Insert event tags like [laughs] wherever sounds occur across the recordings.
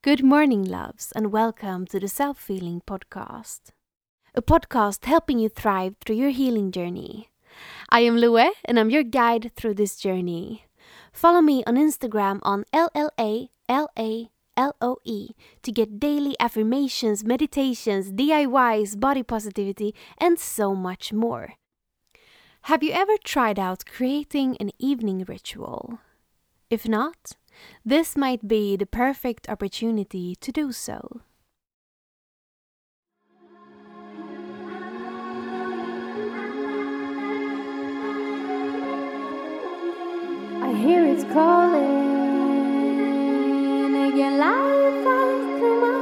Good morning, loves, and welcome to the Self Feeling Podcast, a podcast helping you thrive through your healing journey. I am Lue, and I'm your guide through this journey. Follow me on Instagram on LLA LOE to get daily affirmations, meditations, DIYs, body positivity, and so much more. Have you ever tried out creating an evening ritual? If not, this might be the perfect opportunity to do so. I hear it calling again, life through my.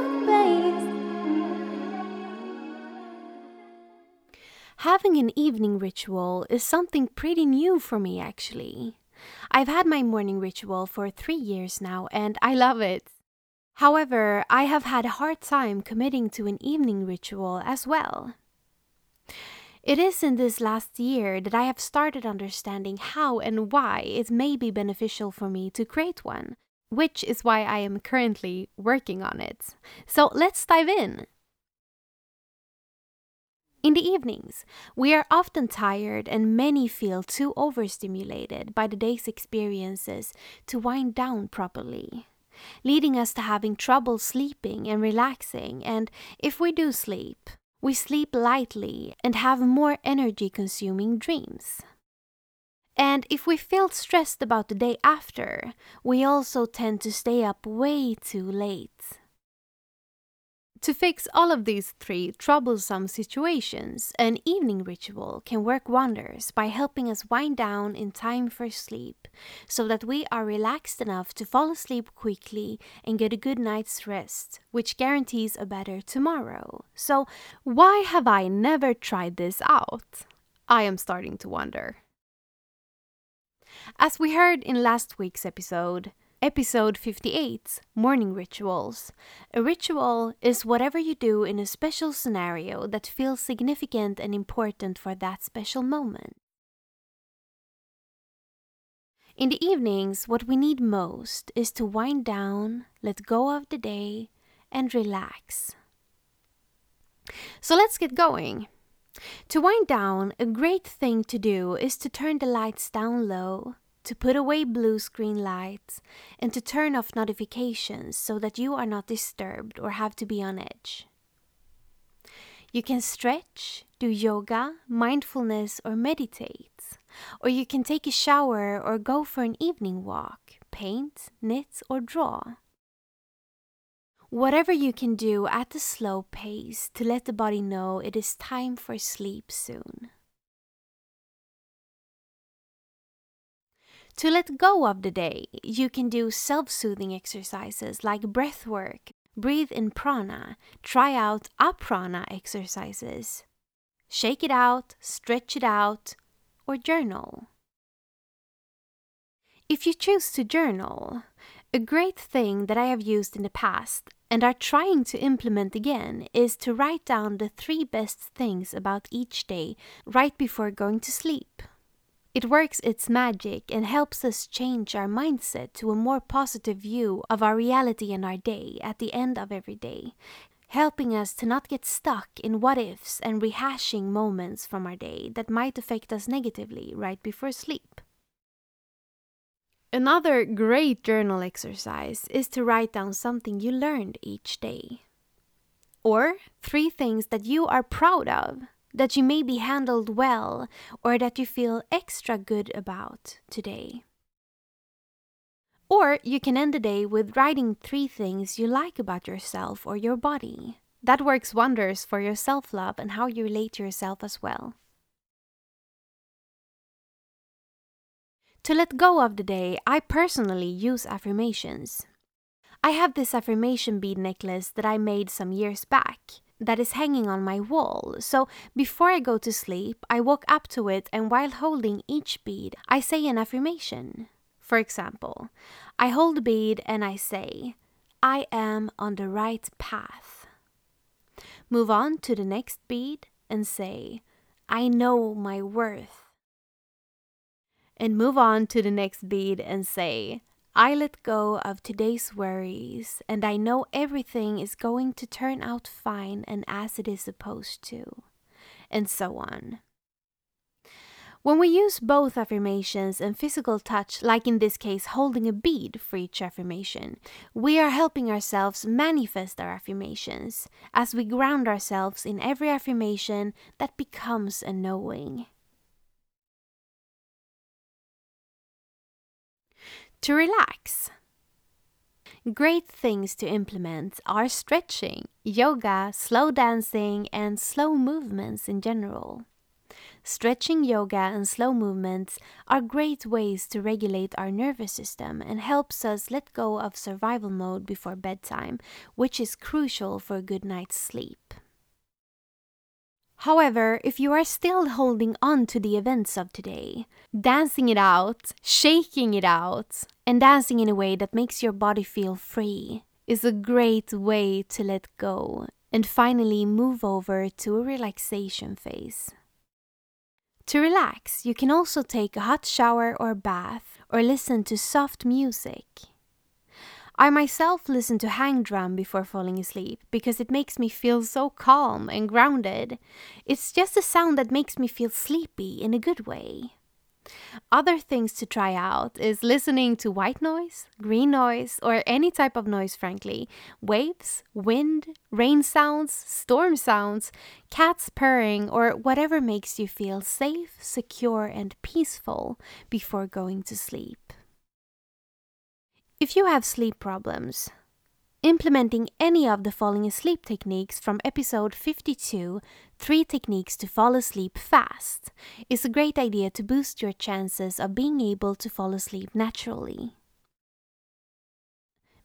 Having an evening ritual is something pretty new for me, actually. I've had my morning ritual for three years now and I love it. However, I have had a hard time committing to an evening ritual as well. It is in this last year that I have started understanding how and why it may be beneficial for me to create one, which is why I am currently working on it. So let's dive in. In the evenings, we are often tired and many feel too overstimulated by the day's experiences to wind down properly, leading us to having trouble sleeping and relaxing. And if we do sleep, we sleep lightly and have more energy consuming dreams. And if we feel stressed about the day after, we also tend to stay up way too late. To fix all of these three troublesome situations, an evening ritual can work wonders by helping us wind down in time for sleep so that we are relaxed enough to fall asleep quickly and get a good night's rest, which guarantees a better tomorrow. So, why have I never tried this out? I am starting to wonder. As we heard in last week's episode, Episode 58 Morning Rituals. A ritual is whatever you do in a special scenario that feels significant and important for that special moment. In the evenings, what we need most is to wind down, let go of the day, and relax. So let's get going. To wind down, a great thing to do is to turn the lights down low to put away blue screen lights, and to turn off notifications so that you are not disturbed or have to be on edge. You can stretch, do yoga, mindfulness, or meditate. Or you can take a shower or go for an evening walk, paint, knit, or draw. Whatever you can do at a slow pace to let the body know it is time for sleep soon. To let go of the day, you can do self soothing exercises like breath work, breathe in prana, try out aprana exercises, shake it out, stretch it out, or journal. If you choose to journal, a great thing that I have used in the past and are trying to implement again is to write down the three best things about each day right before going to sleep. It works its magic and helps us change our mindset to a more positive view of our reality and our day at the end of every day, helping us to not get stuck in what ifs and rehashing moments from our day that might affect us negatively right before sleep. Another great journal exercise is to write down something you learned each day. Or three things that you are proud of that you may be handled well or that you feel extra good about today. Or you can end the day with writing three things you like about yourself or your body. That works wonders for your self love and how you relate to yourself as well. To let go of the day, I personally use affirmations. I have this affirmation bead necklace that I made some years back that is hanging on my wall. So before I go to sleep, I walk up to it and while holding each bead, I say an affirmation. For example, I hold the bead and I say, I am on the right path. Move on to the next bead and say, I know my worth. And move on to the next bead and say, I let go of today's worries, and I know everything is going to turn out fine and as it is supposed to, and so on. When we use both affirmations and physical touch, like in this case holding a bead for each affirmation, we are helping ourselves manifest our affirmations as we ground ourselves in every affirmation that becomes a knowing. To relax. Great things to implement are stretching, yoga, slow dancing, and slow movements in general. Stretching yoga and slow movements are great ways to regulate our nervous system and helps us let go of survival mode before bedtime, which is crucial for a good night's sleep. However, if you are still holding on to the events of today, dancing it out, shaking it out, and dancing in a way that makes your body feel free is a great way to let go and finally move over to a relaxation phase. To relax, you can also take a hot shower or bath or listen to soft music. I myself listen to hang drum before falling asleep because it makes me feel so calm and grounded. It's just a sound that makes me feel sleepy in a good way. Other things to try out is listening to white noise, green noise, or any type of noise, frankly. Waves, wind, rain sounds, storm sounds, cats purring, or whatever makes you feel safe, secure, and peaceful before going to sleep. If you have sleep problems, implementing any of the falling asleep techniques from episode 52, Three Techniques to Fall Asleep Fast, is a great idea to boost your chances of being able to fall asleep naturally.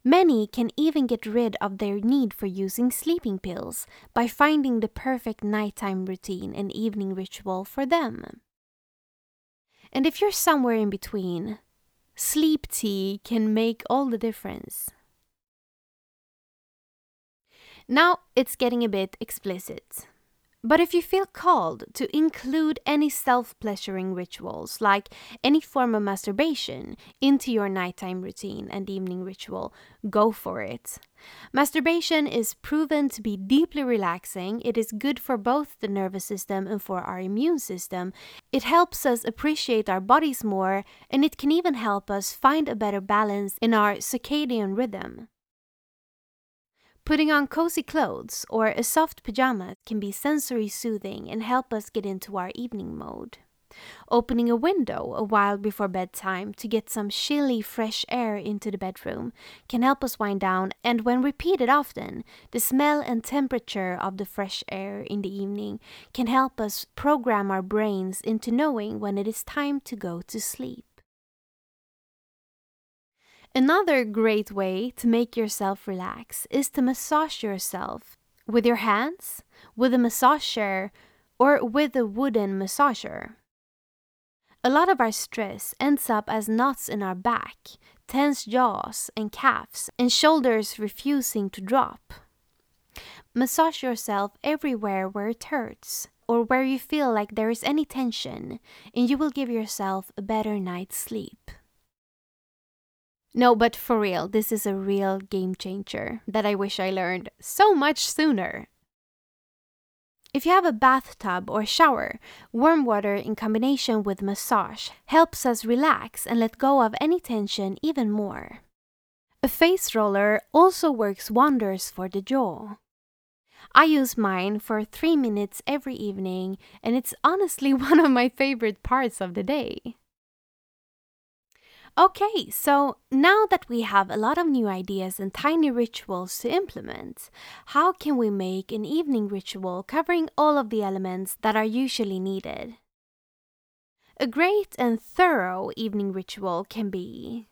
Many can even get rid of their need for using sleeping pills by finding the perfect nighttime routine and evening ritual for them. And if you're somewhere in between, Sleep tea can make all the difference. Now it's getting a bit explicit. But if you feel called to include any self pleasuring rituals, like any form of masturbation, into your nighttime routine and evening ritual, go for it. Masturbation is proven to be deeply relaxing. It is good for both the nervous system and for our immune system. It helps us appreciate our bodies more, and it can even help us find a better balance in our circadian rhythm. Putting on cozy clothes or a soft pajama can be sensory soothing and help us get into our evening mode. Opening a window a while before bedtime to get some chilly, fresh air into the bedroom can help us wind down, and when repeated often, the smell and temperature of the fresh air in the evening can help us program our brains into knowing when it is time to go to sleep. Another great way to make yourself relax is to massage yourself with your hands, with a massage chair, or with a wooden massager. A lot of our stress ends up as knots in our back, tense jaws and calves, and shoulders refusing to drop. Massage yourself everywhere where it hurts or where you feel like there is any tension, and you will give yourself a better night's sleep. No, but for real, this is a real game changer that I wish I learned so much sooner. If you have a bathtub or shower, warm water in combination with massage helps us relax and let go of any tension even more. A face roller also works wonders for the jaw. I use mine for three minutes every evening, and it's honestly [laughs] one of my favorite parts of the day. Okay, so now that we have a lot of new ideas and tiny rituals to implement, how can we make an evening ritual covering all of the elements that are usually needed? A great and thorough evening ritual can be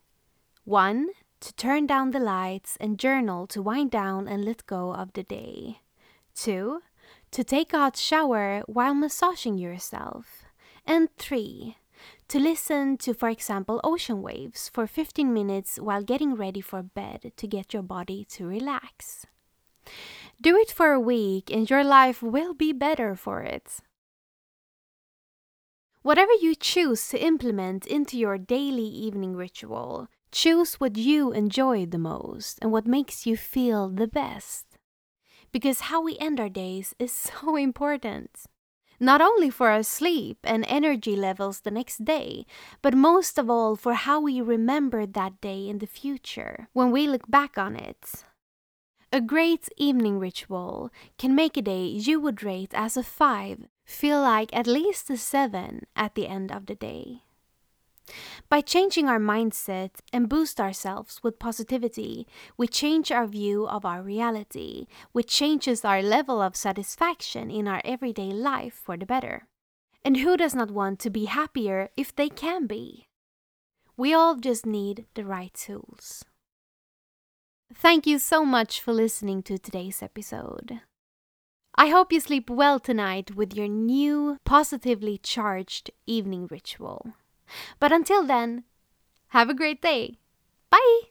1. To turn down the lights and journal to wind down and let go of the day. 2. To take a hot shower while massaging yourself. And 3 to listen to, for example, ocean waves for 15 minutes while getting ready for bed to get your body to relax. Do it for a week and your life will be better for it. Whatever you choose to implement into your daily evening ritual, Choose what you enjoy the most and what makes you feel the best. Because how we end our days is [laughs] so important. Not only for our sleep and energy levels the next day, but most of all for how we remember that day in the future when we look back on it. A great evening ritual can make a day you would rate as a 5 feel like at least a 7 at the end of the day. By changing our mindset and boost ourselves with positivity, we change our view of our reality, which changes our level of satisfaction in our everyday life for the better. And who does not want to be happier if they can be? We all just need the right tools. Thank you so much for listening to today's episode. I hope you sleep well tonight with your new, positively charged evening ritual. But until then, have a great day. Bye!